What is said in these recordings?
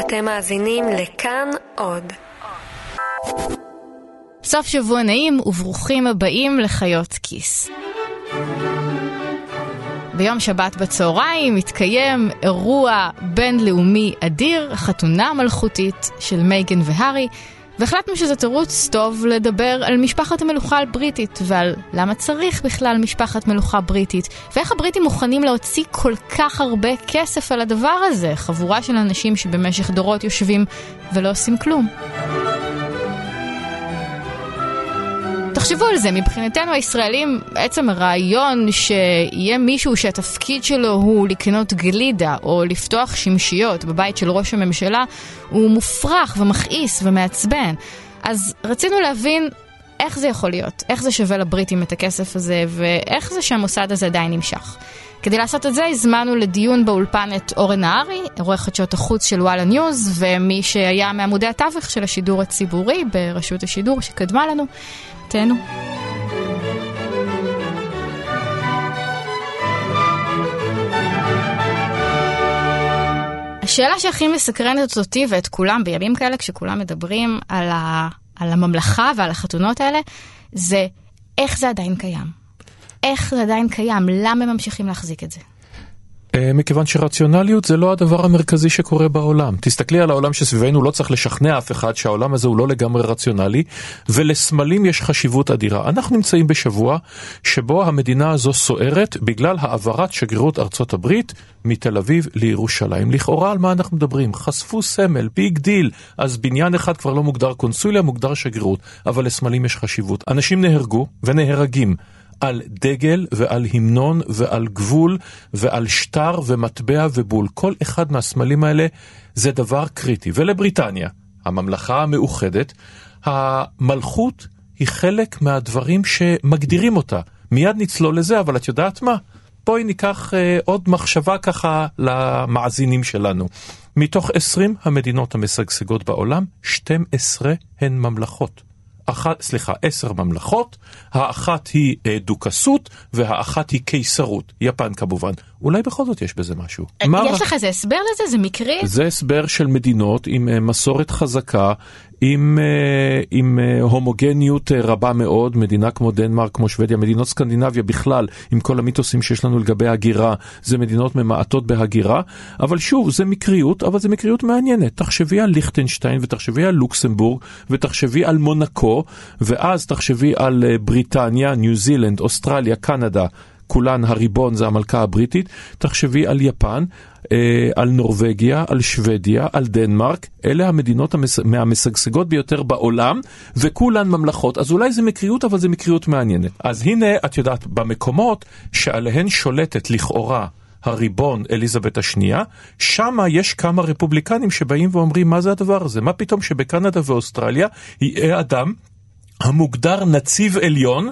אתם מאזינים לכאן עוד. סוף שבוע נעים וברוכים הבאים לחיות כיס. ביום שבת בצהריים מתקיים אירוע בינלאומי אדיר, חתונה מלכותית של מייגן והארי, והחלטנו שזה תירוץ טוב לדבר על משפחת המלוכה הבריטית ועל למה צריך בכלל משפחת מלוכה בריטית ואיך הבריטים מוכנים להוציא כל כך הרבה כסף על הדבר הזה, חבורה של אנשים שבמשך דורות יושבים ולא עושים כלום. תחשבו על זה, מבחינתנו הישראלים, עצם הרעיון שיהיה מישהו שהתפקיד שלו הוא לקנות גלידה או לפתוח שמשיות בבית של ראש הממשלה, הוא מופרך ומכעיס ומעצבן. אז רצינו להבין איך זה יכול להיות, איך זה שווה לבריטים את הכסף הזה, ואיך זה שהמוסד הזה עדיין נמשך. כדי לעשות את זה הזמנו לדיון באולפן את אורן נהרי, עורך חדשות החוץ של וואלה ניוז, ומי שהיה מעמודי התווך של השידור הציבורי ברשות השידור שקדמה לנו. תהנו. השאלה שהכי מסקרנת אותי ואת כולם בימים כאלה, כשכולם מדברים על, ה, על הממלכה ועל החתונות האלה, זה איך זה עדיין קיים. איך זה עדיין קיים, למה הם ממשיכים להחזיק את זה. אה, מכיוון שרציונליות זה לא הדבר המרכזי שקורה בעולם. תסתכלי על העולם שסביבנו, לא צריך לשכנע אף אחד שהעולם הזה הוא לא לגמרי רציונלי, ולסמלים יש חשיבות אדירה. אנחנו נמצאים בשבוע שבו המדינה הזו סוערת בגלל העברת שגרירות ארצות הברית מתל אביב לירושלים. לכאורה על מה אנחנו מדברים? חשפו סמל, big deal. אז בניין אחד כבר לא מוגדר קונסוליה, מוגדר שגרירות. אבל לסמלים יש חשיבות. אנשים נהרגו ונהרגים. על דגל ועל המנון ועל גבול ועל שטר ומטבע ובול. כל אחד מהסמלים האלה זה דבר קריטי. ולבריטניה, הממלכה המאוחדת, המלכות היא חלק מהדברים שמגדירים אותה. מיד נצלול לזה, אבל את יודעת מה? בואי ניקח אה, עוד מחשבה ככה למאזינים שלנו. מתוך 20 המדינות המשגשגות בעולם, 12 הן ממלכות. אחת, סליחה, עשר ממלכות, האחת היא אה, דוכסות והאחת היא קיסרות, יפן כמובן. אולי בכל זאת יש בזה משהו. אה, יש לך איזה הסבר לזה? זה מקרי? זה הסבר של מדינות עם אה, מסורת חזקה, עם, אה, עם אה, הומוגניות אה, רבה מאוד, מדינה כמו דנמרק, כמו שוודיה, מדינות סקנדינביה בכלל, עם כל המיתוסים שיש לנו לגבי הגירה, זה מדינות ממעטות בהגירה, אבל שוב, זה מקריות, אבל זה מקריות מעניינת. תחשבי על ליכטנשטיין ותחשבי על לוקסמבורג ותחשבי על מונקו, ואז תחשבי על בריטניה, ניו זילנד, אוסטרליה, קנדה. כולן הריבון זה המלכה הבריטית, תחשבי על יפן, אה, על נורבגיה, על שוודיה, על דנמרק, אלה המדינות המס... מהמשגשגות ביותר בעולם, וכולן ממלכות, אז אולי זה מקריות, אבל זה מקריות מעניינת. אז הנה, את יודעת, במקומות שעליהן שולטת לכאורה הריבון אליזבת השנייה, שמה יש כמה רפובליקנים שבאים ואומרים מה זה הדבר הזה, מה פתאום שבקנדה ואוסטרליה יהיה אדם המוגדר נציב עליון,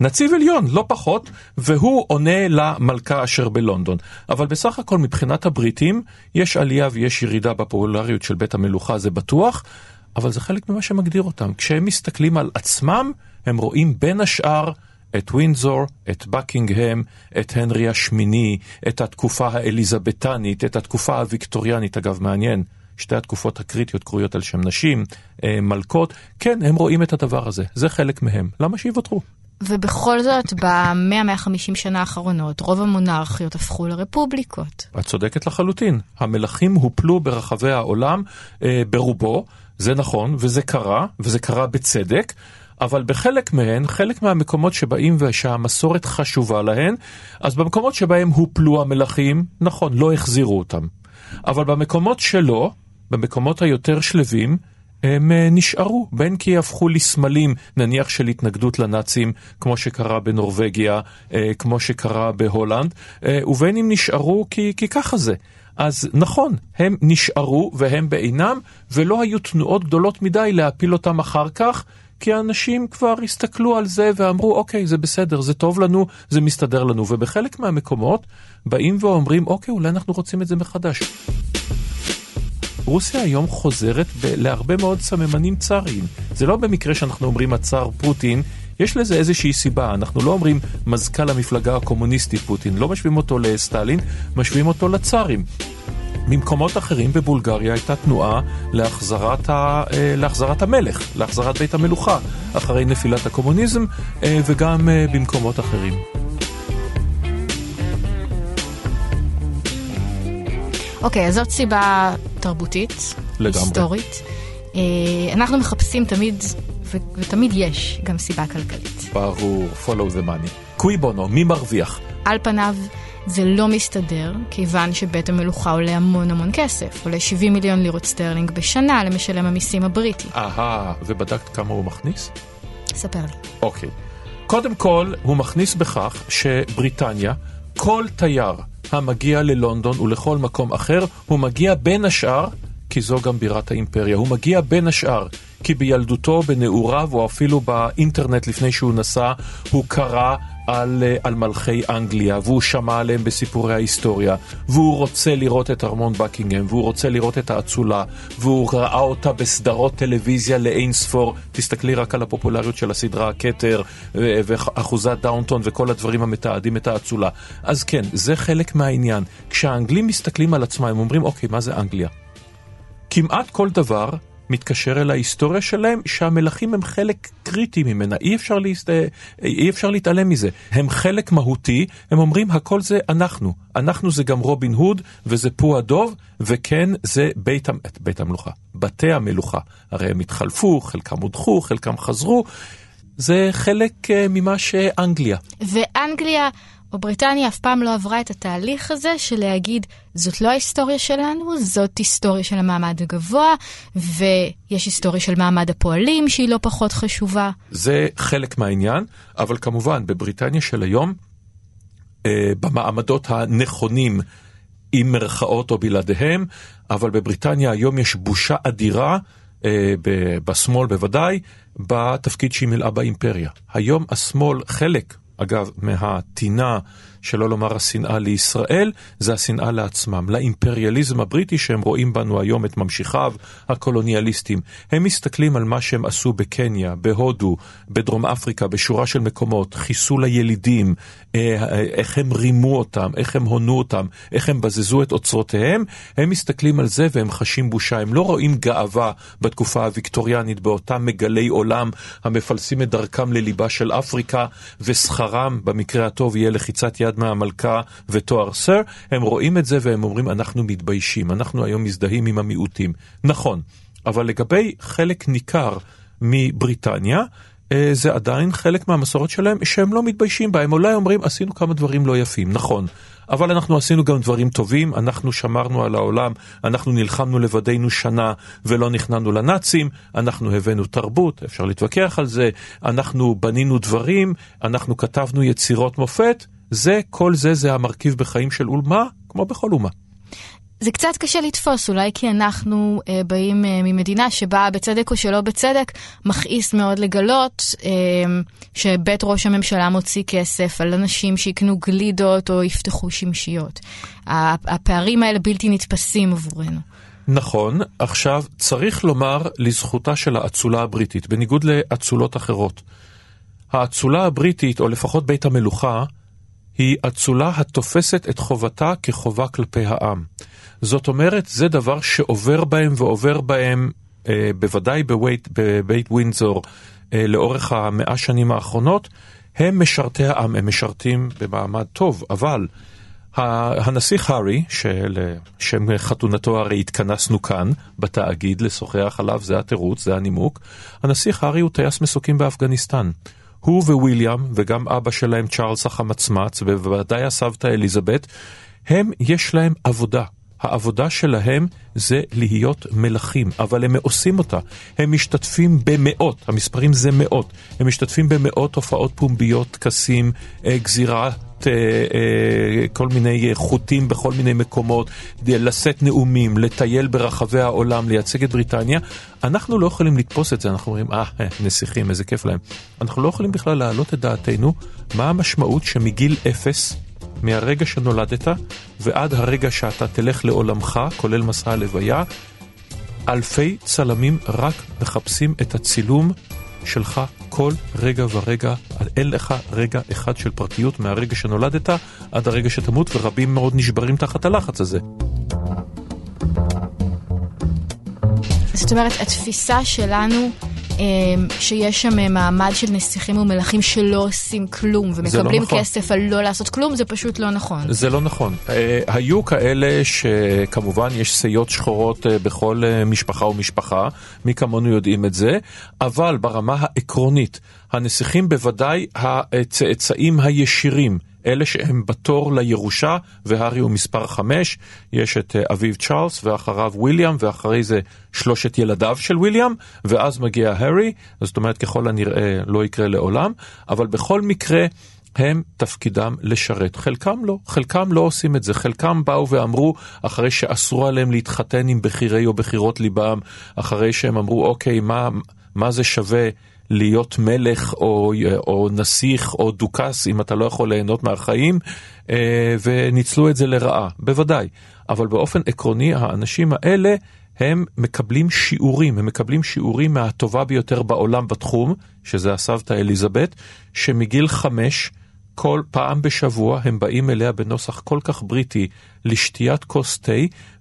נציב עליון, לא פחות, והוא עונה למלכה אשר בלונדון. אבל בסך הכל מבחינת הבריטים, יש עלייה ויש ירידה בפופולריות של בית המלוכה, זה בטוח, אבל זה חלק ממה שמגדיר אותם. כשהם מסתכלים על עצמם, הם רואים בין השאר את ווינזור, את בקינגהם, את הנרי השמיני, את התקופה האליזבתנית, את התקופה הוויקטוריאנית, אגב מעניין. שתי התקופות הקריטיות קרויות על שם נשים, אה, מלכות, כן, הם רואים את הדבר הזה, זה חלק מהם. למה שיוותרו? ובכל זאת, במאה-150 שנה האחרונות, רוב המונרכיות הפכו לרפובליקות. את צודקת לחלוטין. המלכים הופלו ברחבי העולם אה, ברובו, זה נכון, וזה קרה, וזה קרה בצדק. אבל בחלק מהן, חלק מהמקומות שבאים ושהמסורת חשובה להן, אז במקומות שבהם הופלו המלכים, נכון, לא החזירו אותם. אבל במקומות שלא, במקומות היותר שלווים, הם אה, נשארו, בין כי הפכו לסמלים, נניח של התנגדות לנאצים, כמו שקרה בנורבגיה, אה, כמו שקרה בהולנד, אה, ובין אם נשארו כי, כי ככה זה. אז נכון, הם נשארו והם בעינם, ולא היו תנועות גדולות מדי להפיל אותם אחר כך, כי האנשים כבר הסתכלו על זה ואמרו, אוקיי, זה בסדר, זה טוב לנו, זה מסתדר לנו. ובחלק מהמקומות באים ואומרים, אוקיי, אולי אנחנו רוצים את זה מחדש. רוסיה היום חוזרת ב- להרבה מאוד סממנים צאריים. זה לא במקרה שאנחנו אומרים הצאר פוטין, יש לזה איזושהי סיבה. אנחנו לא אומרים מזכ"ל המפלגה הקומוניסטית פוטין, לא משווים אותו לסטלין, משווים אותו לצארים. ממקומות אחרים בבולגריה הייתה תנועה להחזרת, ה, אה, להחזרת המלך, להחזרת בית המלוכה, אחרי נפילת הקומוניזם אה, וגם אה, במקומות אחרים. אוקיי, אז זאת סיבה תרבותית, לגמרי. היסטורית. אנחנו מחפשים תמיד, ותמיד יש גם סיבה כלכלית. ברור, follow the money. cui bono, מי מרוויח? על פניו זה לא מסתדר, כיוון שבית המלוכה עולה המון המון כסף, עולה 70 מיליון לירות סטרלינג בשנה למשלם המיסים הבריטי. אהה, ובדקת כמה הוא מכניס? ספר לי. אוקיי. קודם כל, הוא מכניס בכך שבריטניה, כל תייר המגיע ללונדון ולכל מקום אחר, הוא מגיע בין השאר, כי זו גם בירת האימפריה, הוא מגיע בין השאר כי בילדותו, בנעוריו, או אפילו באינטרנט לפני שהוא נסע, הוא קרא על, אה, על מלכי אנגליה, והוא שמע עליהם בסיפורי ההיסטוריה, והוא רוצה לראות את ארמון בקינגהם, והוא רוצה לראות את האצולה, והוא ראה אותה בסדרות טלוויזיה לאין ספור. תסתכלי רק על הפופולריות של הסדרה הכתר, ואחוזת דאונטון וכל הדברים המתעדים את האצולה. אז כן, זה חלק מהעניין. כשהאנגלים מסתכלים על עצמם, הם אומרים, אוקיי, מה זה אנגליה? כמעט כל דבר מתקשר אל ההיסטוריה שלהם, שהמלכים הם חלק קריטי ממנה, אי אפשר, להסת... אי אפשר להתעלם מזה. הם חלק מהותי, הם אומרים הכל זה אנחנו. אנחנו זה גם רובין הוד, וזה פו הדוב, וכן זה בית, בית המלוכה, בתי המלוכה. הרי הם התחלפו, חלקם הודחו, חלקם חזרו. זה חלק uh, ממה שאנגליה. ואנגליה או בריטניה אף פעם לא עברה את התהליך הזה של להגיד, זאת לא ההיסטוריה שלנו, זאת היסטוריה של המעמד הגבוה, ויש היסטוריה של מעמד הפועלים שהיא לא פחות חשובה. זה חלק מהעניין, אבל כמובן, בבריטניה של היום, אה, במעמדות הנכונים, עם מרכאות או בלעדיהם, אבל בבריטניה היום יש בושה אדירה, אה, בשמאל בוודאי, בתפקיד שהיא מילאה באימפריה. היום השמאל, חלק אגב, מהטינה שלא לומר השנאה לישראל, זה השנאה לעצמם, לאימפריאליזם הבריטי שהם רואים בנו היום את ממשיכיו הקולוניאליסטים. הם מסתכלים על מה שהם עשו בקניה, בהודו, בדרום אפריקה, בשורה של מקומות, חיסול הילידים, אה, איך הם רימו אותם, איך הם הונו אותם, איך הם בזזו את אוצרותיהם, הם מסתכלים על זה והם חשים בושה. הם לא רואים גאווה בתקופה הוויקטוריאנית באותם מגלי עולם המפלסים את דרכם לליבה של אפריקה, ושכרם, במקרה הטוב, יהיה לחיצת יד יד מהמלכה ותואר סר, הם רואים את זה והם אומרים, אנחנו מתביישים, אנחנו היום מזדהים עם המיעוטים. נכון, אבל לגבי חלק ניכר מבריטניה, אה, זה עדיין חלק מהמסורת שלהם שהם לא מתביישים בה, הם אולי אומרים עשינו כמה דברים לא יפים, נכון, אבל אנחנו עשינו גם דברים טובים, אנחנו שמרנו על העולם, אנחנו נלחמנו לבדנו שנה ולא נכנענו לנאצים, אנחנו הבאנו תרבות, אפשר להתווכח על זה, אנחנו בנינו דברים, אנחנו כתבנו יצירות מופת, זה, כל זה, זה המרכיב בחיים של אומה, כמו בכל אומה. זה קצת קשה לתפוס, אולי כי אנחנו אה, באים אה, ממדינה שבה בצדק או שלא בצדק, מכעיס מאוד לגלות אה, שבית ראש הממשלה מוציא כסף על אנשים שיקנו גלידות או יפתחו שמשיות. הפערים האלה בלתי נתפסים עבורנו. נכון, עכשיו צריך לומר לזכותה של האצולה הבריטית, בניגוד לאצולות אחרות. האצולה הבריטית, או לפחות בית המלוכה, היא אצולה התופסת את חובתה כחובה כלפי העם. זאת אומרת, זה דבר שעובר בהם ועובר בהם, אה, בוודאי בבית, בבית ווינזור, אה, לאורך המאה שנים האחרונות, הם משרתי העם, הם משרתים במעמד טוב, אבל הנסיך הארי, שלשם חתונתו הרי התכנסנו כאן בתאגיד לשוחח עליו, זה התירוץ, זה הנימוק, הנסיך הארי הוא טייס מסוקים באפגניסטן. הוא וויליאם, וגם אבא שלהם צ'ארלס החמצמץ, ובוודאי הסבתא אליזבת, הם, יש להם עבודה. העבודה שלהם זה להיות מלכים, אבל הם עושים אותה. הם משתתפים במאות, המספרים זה מאות, הם משתתפים במאות הופעות פומביות, טקסים, אה, גזירת אה, אה, כל מיני חוטים בכל מיני מקומות, לשאת נאומים, לטייל ברחבי העולם, לייצג את בריטניה. אנחנו לא יכולים לתפוס את זה, אנחנו אומרים, אה, נסיכים, איזה כיף להם. אנחנו לא יכולים בכלל להעלות את דעתנו מה המשמעות שמגיל אפס מהרגע שנולדת ועד הרגע שאתה תלך לעולמך, כולל מסע הלוויה, אלפי צלמים רק מחפשים את הצילום שלך כל רגע ורגע, אין לך רגע אחד של פרטיות מהרגע שנולדת עד הרגע שתמות, ורבים מאוד נשברים תחת הלחץ הזה. זאת אומרת, התפיסה שלנו שיש שם מעמד של נסיכים ומלכים שלא עושים כלום לא ומקבלים נכון. כסף על לא לעשות כלום, זה פשוט לא נכון. זה לא נכון. אה, היו כאלה שכמובן יש שיות שחורות אה, בכל אה, משפחה ומשפחה, מי כמונו יודעים את זה, אבל ברמה העקרונית, הנסיכים בוודאי הצאצאים הישירים. אלה שהם בתור לירושה, והארי הוא מספר חמש, יש את אה, אביו צ'ארלס, ואחריו וויליאם, ואחרי זה שלושת ילדיו של וויליאם, ואז מגיע הארי, זאת אומרת ככל הנראה לא יקרה לעולם, אבל בכל מקרה הם תפקידם לשרת. חלקם לא, חלקם לא עושים את זה, חלקם באו ואמרו, אחרי שאסרו עליהם להתחתן עם בחירי או בחירות ליבם, אחרי שהם אמרו, אוקיי, מה, מה זה שווה להיות מלך או, או נסיך או דוכס אם אתה לא יכול ליהנות מהחיים, אה, וניצלו את זה לרעה, בוודאי. אבל באופן עקרוני, האנשים האלה, הם מקבלים שיעורים, הם מקבלים שיעורים מהטובה ביותר בעולם בתחום, שזה הסבתא אליזבת, שמגיל חמש, כל פעם בשבוע הם באים אליה בנוסח כל כך בריטי לשתיית כוס תה,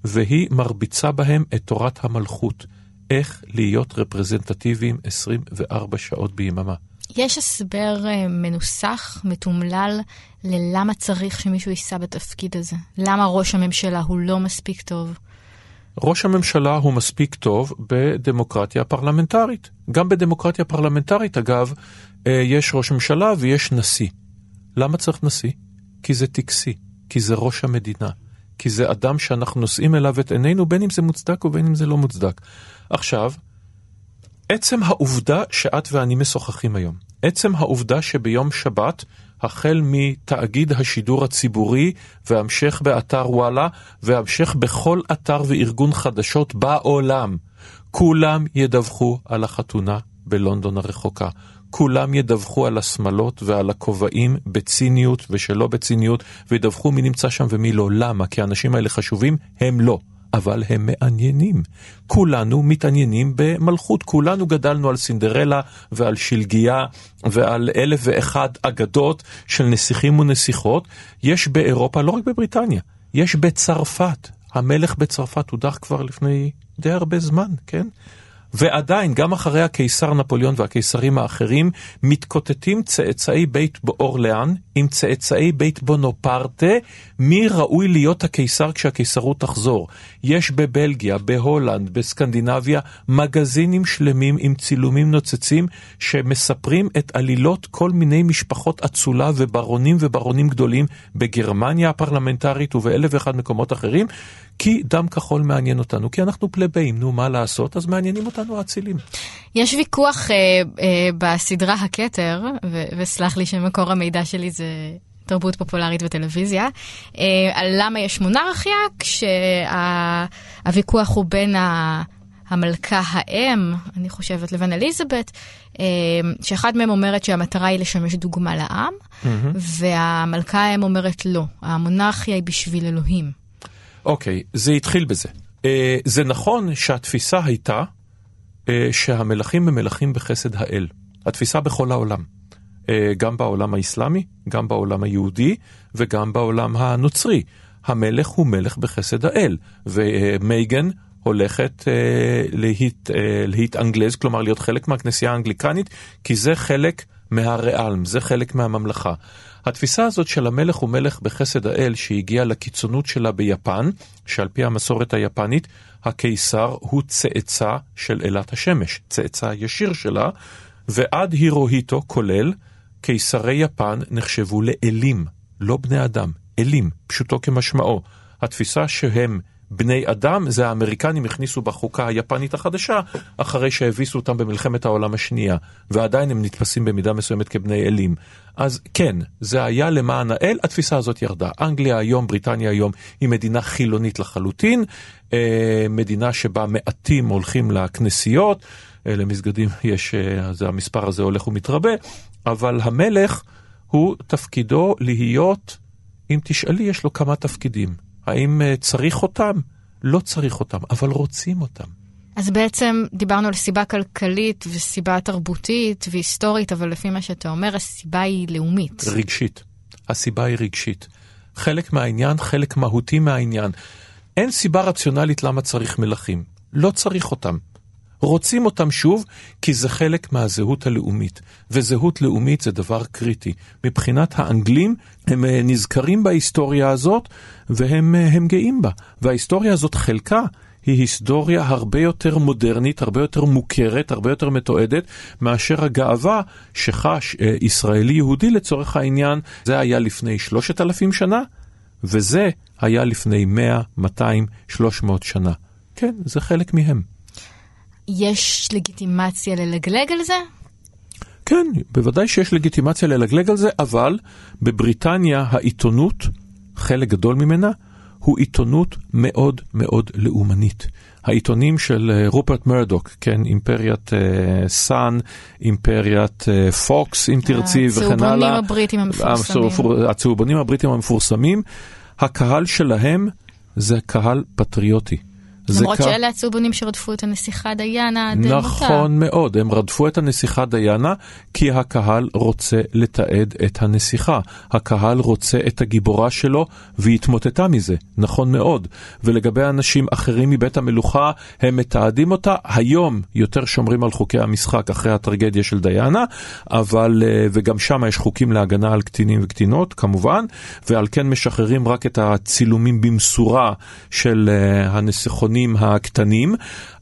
והיא מרביצה בהם את תורת המלכות. איך להיות רפרזנטטיביים 24 שעות ביממה. יש הסבר uh, מנוסח, מתומלל, ללמה צריך שמישהו יישא בתפקיד הזה? למה ראש הממשלה הוא לא מספיק טוב? ראש הממשלה הוא מספיק טוב בדמוקרטיה פרלמנטרית. גם בדמוקרטיה פרלמנטרית, אגב, uh, יש ראש ממשלה ויש נשיא. למה צריך נשיא? כי זה טקסי, כי זה ראש המדינה, כי זה אדם שאנחנו נושאים אליו את עינינו, בין אם זה מוצדק ובין אם זה לא מוצדק. עכשיו, עצם העובדה שאת ואני משוחחים היום, עצם העובדה שביום שבת, החל מתאגיד השידור הציבורי והמשך באתר וואלה והמשך בכל אתר וארגון חדשות בעולם, כולם ידווחו על החתונה בלונדון הרחוקה. כולם ידווחו על השמלות ועל הכובעים בציניות ושלא בציניות, וידווחו מי נמצא שם ומי לא. למה? כי האנשים האלה חשובים? הם לא. אבל הם מעניינים. כולנו מתעניינים במלכות, כולנו גדלנו על סינדרלה ועל שלגיה ועל אלף ואחד אגדות של נסיכים ונסיכות. יש באירופה, לא רק בבריטניה, יש בצרפת. המלך בצרפת הודח כבר לפני די הרבה זמן, כן? ועדיין, גם אחרי הקיסר נפוליאון והקיסרים האחרים, מתקוטטים צאצאי בית באורליאן עם צאצאי בית בונופרטה, מי ראוי להיות הקיסר כשהקיסרות תחזור. יש בבלגיה, בהולנד, בסקנדינביה, מגזינים שלמים עם צילומים נוצצים שמספרים את עלילות כל מיני משפחות אצולה וברונים וברונים גדולים בגרמניה הפרלמנטרית ובאלף ואחד מקומות אחרים. כי דם כחול מעניין אותנו, כי אנחנו פלבאים, נו מה לעשות, אז מעניינים אותנו האצילים. יש ויכוח אה, אה, בסדרה הכתר, ו- וסלח לי שמקור המידע שלי זה תרבות פופולרית וטלוויזיה, אה, על למה יש מונרכיה, כשהוויכוח הוא בין ה... המלכה האם, אני חושבת, לבין אליזבת, שאחד מהם אומרת שהמטרה היא לשמש דוגמה לעם, mm-hmm. והמלכה האם אומרת לא, המונרכיה היא בשביל אלוהים. אוקיי, זה התחיל בזה. Uh, זה נכון שהתפיסה הייתה uh, שהמלכים הם מלכים בחסד האל. התפיסה בכל העולם. Uh, גם בעולם האסלאמי, גם בעולם היהודי וגם בעולם הנוצרי. המלך הוא מלך בחסד האל, ומייגן הולכת להת, להתאנגלז, כלומר להיות חלק מהכנסייה האנגליקנית, כי זה חלק מהריאלם, זה חלק מהממלכה. התפיסה הזאת של המלך הוא מלך בחסד האל שהגיעה לקיצונות שלה ביפן, שעל פי המסורת היפנית, הקיסר הוא צאצא של אלת השמש, צאצא ישיר שלה, ועד הירוהיטו כולל, קיסרי יפן נחשבו לאלים, לא בני אדם, אלים, פשוטו כמשמעו. התפיסה שהם בני אדם, זה האמריקנים הכניסו בחוקה היפנית החדשה, אחרי שהביסו אותם במלחמת העולם השנייה, ועדיין הם נתפסים במידה מסוימת כבני אלים. אז כן, זה היה למען האל, התפיסה הזאת ירדה. אנגליה היום, בריטניה היום, היא מדינה חילונית לחלוטין, אה, מדינה שבה מעטים הולכים לכנסיות, אה, למסגדים יש, אז המספר הזה הולך ומתרבה, אבל המלך הוא תפקידו להיות, אם תשאלי, יש לו כמה תפקידים. האם צריך אותם? לא צריך אותם, אבל רוצים אותם. אז בעצם דיברנו על סיבה כלכלית וסיבה תרבותית והיסטורית, אבל לפי מה שאתה אומר, הסיבה היא לאומית. רגשית. הסיבה היא רגשית. חלק מהעניין, חלק מהותי מהעניין. אין סיבה רציונלית למה צריך מלכים. לא צריך אותם. רוצים אותם שוב, כי זה חלק מהזהות הלאומית. וזהות לאומית זה דבר קריטי. מבחינת האנגלים, הם אה, נזכרים בהיסטוריה הזאת, והם אה, גאים בה. וההיסטוריה הזאת, חלקה, היא היסטוריה הרבה יותר מודרנית, הרבה יותר מוכרת, הרבה יותר מתועדת, מאשר הגאווה שחש אה, ישראלי יהודי לצורך העניין. זה היה לפני שלושת אלפים שנה, וזה היה לפני מאה, מאתיים, שלוש מאות שנה. כן, זה חלק מהם. יש לגיטימציה ללגלג על זה? כן, בוודאי שיש לגיטימציה ללגלג על זה, אבל בבריטניה העיתונות, חלק גדול ממנה, הוא עיתונות מאוד מאוד לאומנית. העיתונים של אה, רופרט מרדוק, כן, אימפריית uh, סאן, אימפריית uh, פוקס, אם תרצי, וכן הלאה. הצהובונים הבריטים המפורסמים. הצהובונים הבריטים המפורסמים, הקהל שלהם זה קהל פטריוטי. למרות כ... שאלה הצהובונים שרדפו את הנסיכה דיאנה עד מותה. נכון מאוד, הם רדפו את הנסיכה דיאנה כי הקהל רוצה לתעד את הנסיכה. הקהל רוצה את הגיבורה שלו והיא התמוטטה מזה, נכון מאוד. ולגבי אנשים אחרים מבית המלוכה, הם מתעדים אותה. היום יותר שומרים על חוקי המשחק אחרי הטרגדיה של דיאנה, אבל, אה, וגם שם יש חוקים להגנה על קטינים וקטינות, כמובן, ועל כן משחררים רק את הצילומים במשורה של אה, הנסיכונים. הקטנים הקטנים,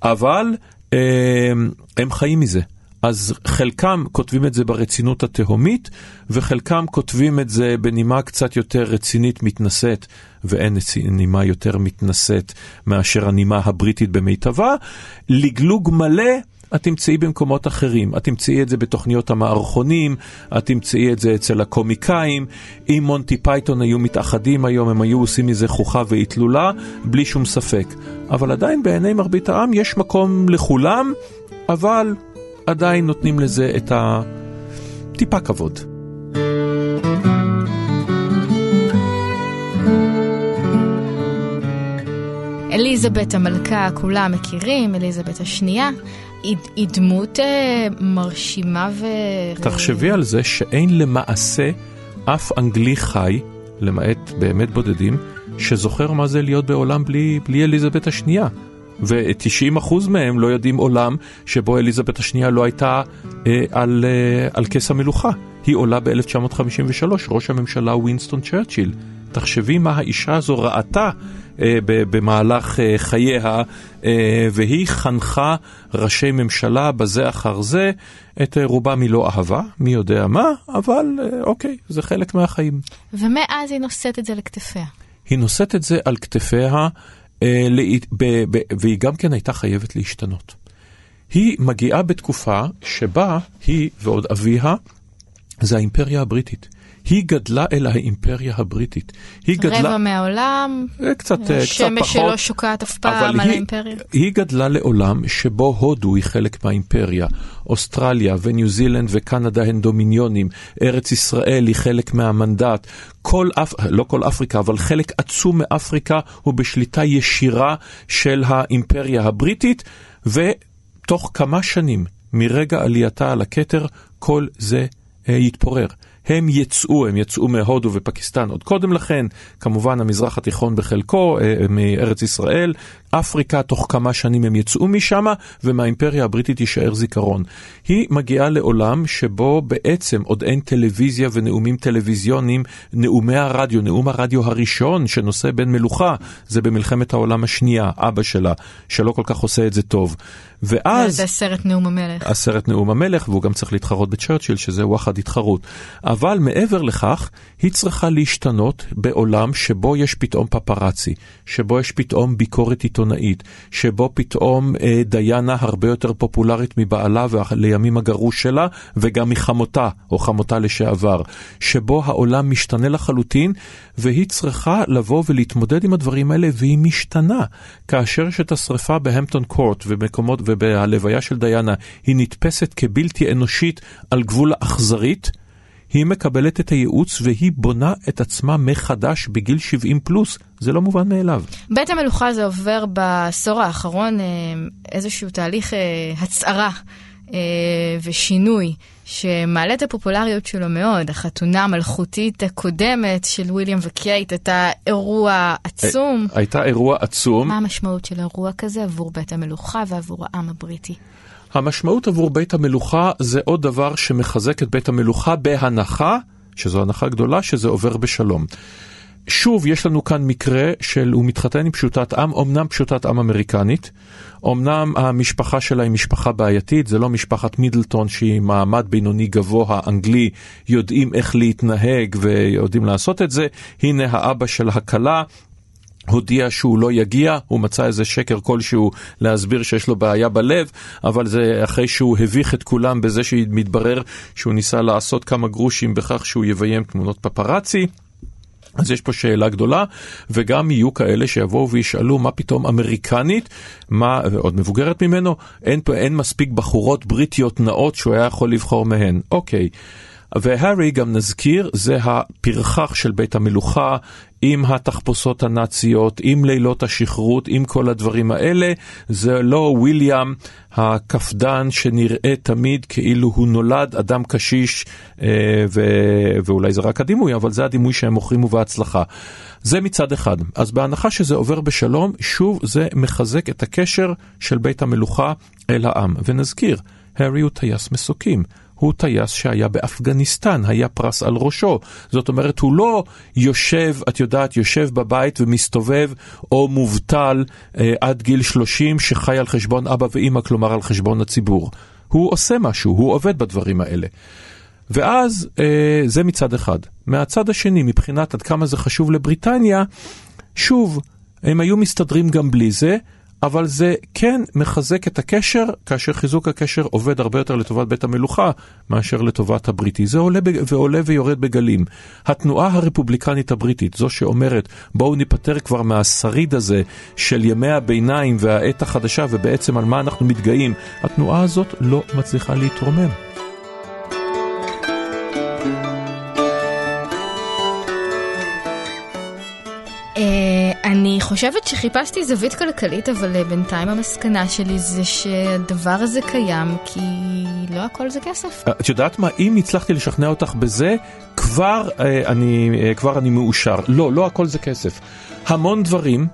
אבל אה, הם חיים מזה. אז חלקם כותבים את זה ברצינות התהומית, וחלקם כותבים את זה בנימה קצת יותר רצינית מתנשאת, ואין נימה יותר מתנשאת מאשר הנימה הבריטית במיטבה. לגלוג מלא את תמצאי במקומות אחרים. את תמצאי את זה בתוכניות המערכונים, את תמצאי את זה אצל הקומיקאים. אם מונטי פייתון היו מתאחדים היום, הם היו עושים מזה חוכא ואיטלולא, בלי שום ספק. אבל עדיין בעיני מרבית העם יש מקום לכולם, אבל עדיין נותנים לזה את הטיפה כבוד. אליזבת המלכה כולם מכירים, אליזבת השנייה. היא, דמות אה, מרשימה ו... תחשבי על זה שאין למעשה אף אנגלי חי, למעט באמת בודדים, שזוכר מה זה להיות בעולם בלי, בלי אליזבת השנייה. ו-90% מהם לא יודעים עולם שבו אליזבת השנייה לא הייתה אה, על, אה, על כס המלוכה. היא עולה ב-1953, ראש הממשלה ווינסטון צ'רצ'יל. תחשבי מה האישה הזו ראתה במהלך אה, חייה, אה, והיא חנכה ראשי ממשלה בזה אחר זה, את רובם היא לא אהבה, מי יודע מה, אבל אוקיי, זה חלק מהחיים. ומאז היא נושאת את זה לכתפיה. היא נושאת את זה על כתפיה, והיא גם כן הייתה חייבת להשתנות. היא מגיעה בתקופה שבה היא ועוד אביה, זה האימפריה הבריטית. היא גדלה אל האימפריה הבריטית. היא גדלה... רבע מהעולם, אה, קצת, קצת פחות. שמש שלא שוקעת אף פעם על היא, האימפריה. היא גדלה לעולם שבו הודו היא חלק מהאימפריה, אוסטרליה וניו זילנד וקנדה הן דומיניונים, ארץ ישראל היא חלק מהמנדט, כל אפ... לא כל אפריקה, אבל חלק עצום מאפריקה הוא בשליטה ישירה של האימפריה הבריטית, ותוך כמה שנים מרגע עלייתה על הכתר, כל זה אה, יתפורר. הם יצאו, הם יצאו מהודו ופקיסטן עוד קודם לכן, כמובן המזרח התיכון בחלקו, אה, מארץ ישראל, אפריקה, תוך כמה שנים הם יצאו משם, ומהאימפריה הבריטית יישאר זיכרון. היא מגיעה לעולם שבו בעצם עוד אין טלוויזיה ונאומים טלוויזיוניים, נאומי הרדיו, נאום הרדיו הראשון שנושא בן מלוכה, זה במלחמת העולם השנייה, אבא שלה, שלא כל כך עושה את זה טוב. ואז... זה סרט נאום המלך. הסרט נאום המלך, והוא גם צריך להתחרות בצ'רצ'יל, שזה וואחד התחרות. אבל מעבר לכך, היא צריכה להשתנות בעולם שבו יש פתאום פפרצי, שבו יש פתאום ביקורת עיתונאית, שבו פתאום אה, דיינה הרבה יותר פופולרית מבעלה ולימים הגרוש שלה, וגם מחמותה, או חמותה לשעבר, שבו העולם משתנה לחלוטין, והיא צריכה לבוא ולהתמודד עם הדברים האלה, והיא משתנה. כאשר יש את השרפה בהמפטון קורט ובהלוויה של דיינה, היא נתפסת כבלתי אנושית על גבול האכזרית, היא מקבלת את הייעוץ והיא בונה את עצמה מחדש בגיל 70 פלוס. זה לא מובן מאליו. בית המלוכה זה עובר בעשור האחרון אה, איזשהו תהליך אה, הצערה. אה, ושינוי שמעלה את הפופולריות שלו מאוד. החתונה המלכותית הקודמת של ויליאם וקייט הייתה אירוע עצום. הייתה אירוע עצום. מה המשמעות של אירוע כזה עבור בית המלוכה ועבור העם הבריטי? המשמעות עבור בית המלוכה זה עוד דבר שמחזק את בית המלוכה בהנחה, שזו הנחה גדולה, שזה עובר בשלום. שוב, יש לנו כאן מקרה של הוא מתחתן עם פשוטת עם, אמנם פשוטת עם אמריקנית, אמנם המשפחה שלה היא משפחה בעייתית, זה לא משפחת מידלטון שהיא מעמד בינוני גבוה אנגלי, יודעים איך להתנהג ויודעים לעשות את זה. הנה האבא של הכלה, הודיע שהוא לא יגיע, הוא מצא איזה שקר כלשהו להסביר שיש לו בעיה בלב, אבל זה אחרי שהוא הביך את כולם בזה שמתברר שהוא ניסה לעשות כמה גרושים בכך שהוא יביים תמונות פפרצי. אז יש פה שאלה גדולה, וגם יהיו כאלה שיבואו וישאלו מה פתאום אמריקנית, מה, עוד מבוגרת ממנו, אין, אין מספיק בחורות בריטיות נאות שהוא היה יכול לבחור מהן. אוקיי. והארי, גם נזכיר, זה הפרחח של בית המלוכה, עם התחפושות הנאציות, עם לילות השכרות, עם כל הדברים האלה. זה לא וויליאם הקפדן שנראה תמיד כאילו הוא נולד אדם קשיש, אה, ו... ואולי זה רק הדימוי, אבל זה הדימוי שהם מוכרים ובהצלחה. זה מצד אחד. אז בהנחה שזה עובר בשלום, שוב זה מחזק את הקשר של בית המלוכה אל העם. ונזכיר, הארי הוא טייס מסוקים. הוא טייס שהיה באפגניסטן, היה פרס על ראשו. זאת אומרת, הוא לא יושב, את יודעת, יושב בבית ומסתובב, או מובטל אה, עד גיל 30 שחי על חשבון אבא ואימא, כלומר על חשבון הציבור. הוא עושה משהו, הוא עובד בדברים האלה. ואז אה, זה מצד אחד. מהצד השני, מבחינת עד כמה זה חשוב לבריטניה, שוב, הם היו מסתדרים גם בלי זה, אבל זה כן מחזק את הקשר, כאשר חיזוק הקשר עובד הרבה יותר לטובת בית המלוכה מאשר לטובת הבריטי. זה עולה ועולה ויורד בגלים. התנועה הרפובליקנית הבריטית, זו שאומרת בואו ניפטר כבר מהשריד הזה של ימי הביניים והעת החדשה ובעצם על מה אנחנו מתגאים, התנועה הזאת לא מצליחה להתרומם. חושבת שחיפשתי זווית כלכלית, אבל אה, בינתיים המסקנה שלי זה שהדבר הזה קיים כי לא הכל זה כסף. אה, את יודעת מה, אם הצלחתי לשכנע אותך בזה, כבר אה, אני, כבר אני מאושר. לא, לא הכל זה כסף. המון דברים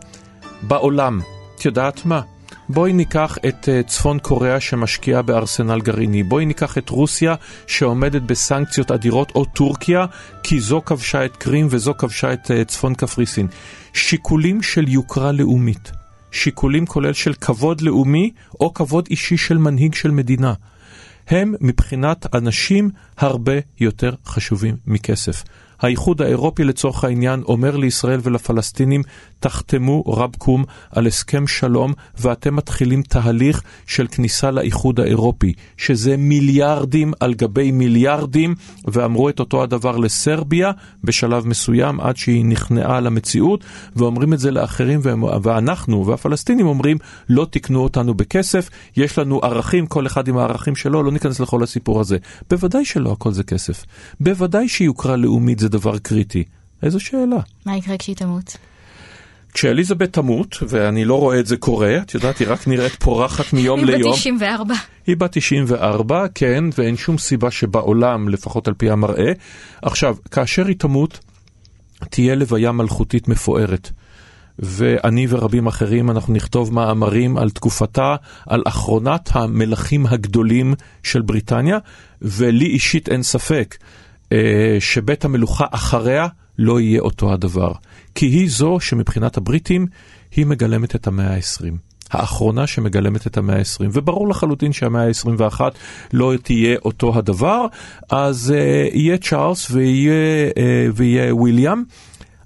בעולם, את יודעת מה? בואי ניקח את צפון קוריאה שמשקיעה בארסנל גרעיני, בואי ניקח את רוסיה שעומדת בסנקציות אדירות, או טורקיה, כי זו כבשה את קרים וזו כבשה את צפון קפריסין. שיקולים של יוקרה לאומית, שיקולים כולל של כבוד לאומי או כבוד אישי של מנהיג של מדינה, הם מבחינת אנשים הרבה יותר חשובים מכסף. האיחוד האירופי לצורך העניין אומר לישראל ולפלסטינים, תחתמו רבקום על הסכם שלום ואתם מתחילים תהליך של כניסה לאיחוד האירופי, שזה מיליארדים על גבי מיליארדים, ואמרו את אותו הדבר לסרביה בשלב מסוים עד שהיא נכנעה למציאות, ואומרים את זה לאחרים, ואנחנו והפלסטינים אומרים, לא תקנו אותנו בכסף, יש לנו ערכים, כל אחד עם הערכים שלו, לא ניכנס לכל הסיפור הזה. בוודאי שלא הכל זה כסף. בוודאי שיוקרה לאומית זה דבר קריטי. איזו שאלה. מה יקרה כשהיא תמות? כשאליזבת תמות, ואני לא רואה את זה קורה, את יודעת, היא רק נראית פורחת מיום ליום. היא בת 94. היא בת 94, כן, ואין שום סיבה שבעולם, לפחות על פי המראה. עכשיו, כאשר היא תמות, תהיה לוויה מלכותית מפוארת. ואני ורבים אחרים, אנחנו נכתוב מאמרים על תקופתה, על אחרונת המלכים הגדולים של בריטניה, ולי אישית אין ספק שבית המלוכה אחריה לא יהיה אותו הדבר. כי היא זו שמבחינת הבריטים, היא מגלמת את המאה ה-20. האחרונה שמגלמת את המאה ה-20, וברור לחלוטין שהמאה ה-21 לא תהיה אותו הדבר, אז uh, יהיה צ'ארלס ויהיה, uh, ויהיה וויליאם.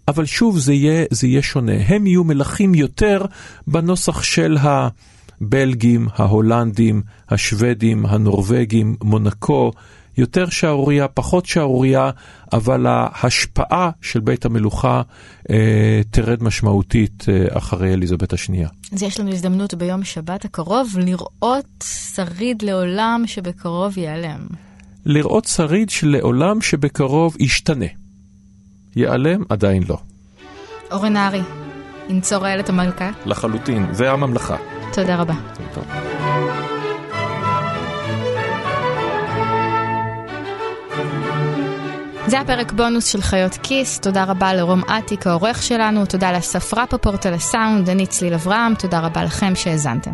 אבל שוב, זה יהיה, זה יהיה שונה. הם יהיו מלכים יותר בנוסח של הבלגים, ההולנדים, השוודים, הנורבגים, מונקו, יותר שערורייה, פחות שערורייה, אבל ההשפעה של בית המלוכה אה, תרד משמעותית אה, אחרי אליזבת השנייה. אז יש לנו הזדמנות ביום שבת הקרוב לראות שריד לעולם שבקרוב ייעלם. לראות שריד שלעולם שבקרוב ישתנה. ייעלם? עדיין לא. אורן נהרי, ינצור איילת המלכה. לחלוטין, והממלכה. תודה רבה. טוב. זה הפרק בונוס של חיות כיס, תודה רבה לרום אטיק העורך שלנו, תודה לאסף רפפורט על הסאונד, אני צליל אברהם, תודה רבה לכם שהאזנתם.